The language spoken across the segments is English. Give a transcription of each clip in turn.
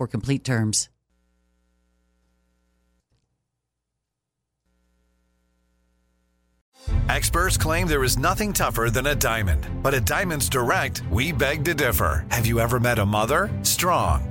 for complete terms. Experts claim there is nothing tougher than a diamond. But at Diamonds Direct, we beg to differ. Have you ever met a mother? Strong,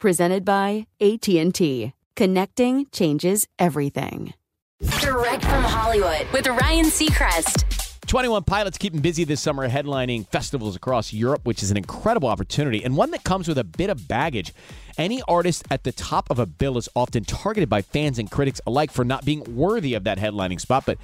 Presented by AT&T. Connecting changes everything. Direct from Hollywood with Ryan Seacrest. 21 Pilots keeping busy this summer headlining festivals across Europe, which is an incredible opportunity and one that comes with a bit of baggage. Any artist at the top of a bill is often targeted by fans and critics alike for not being worthy of that headlining spot, but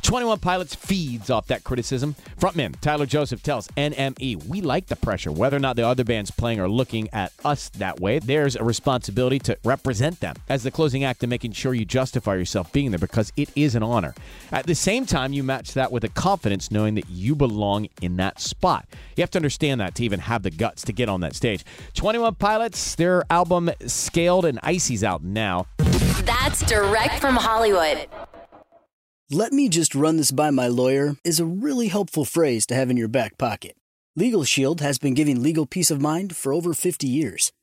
21 Pilots feeds off that criticism. Frontman Tyler Joseph tells NME, We like the pressure. Whether or not the other bands playing are looking at us that way, there's a responsibility to represent them as the closing act and making sure you justify yourself being there because it is an honor. At the same time, you match that with a confidence knowing that you belong in that spot. You have to understand that to even have the guts to get on that stage. 21 Pilots, their album Scaled and Icy's out now. That's direct from Hollywood. Let me just run this by my lawyer is a really helpful phrase to have in your back pocket. Legal Shield has been giving legal peace of mind for over 50 years.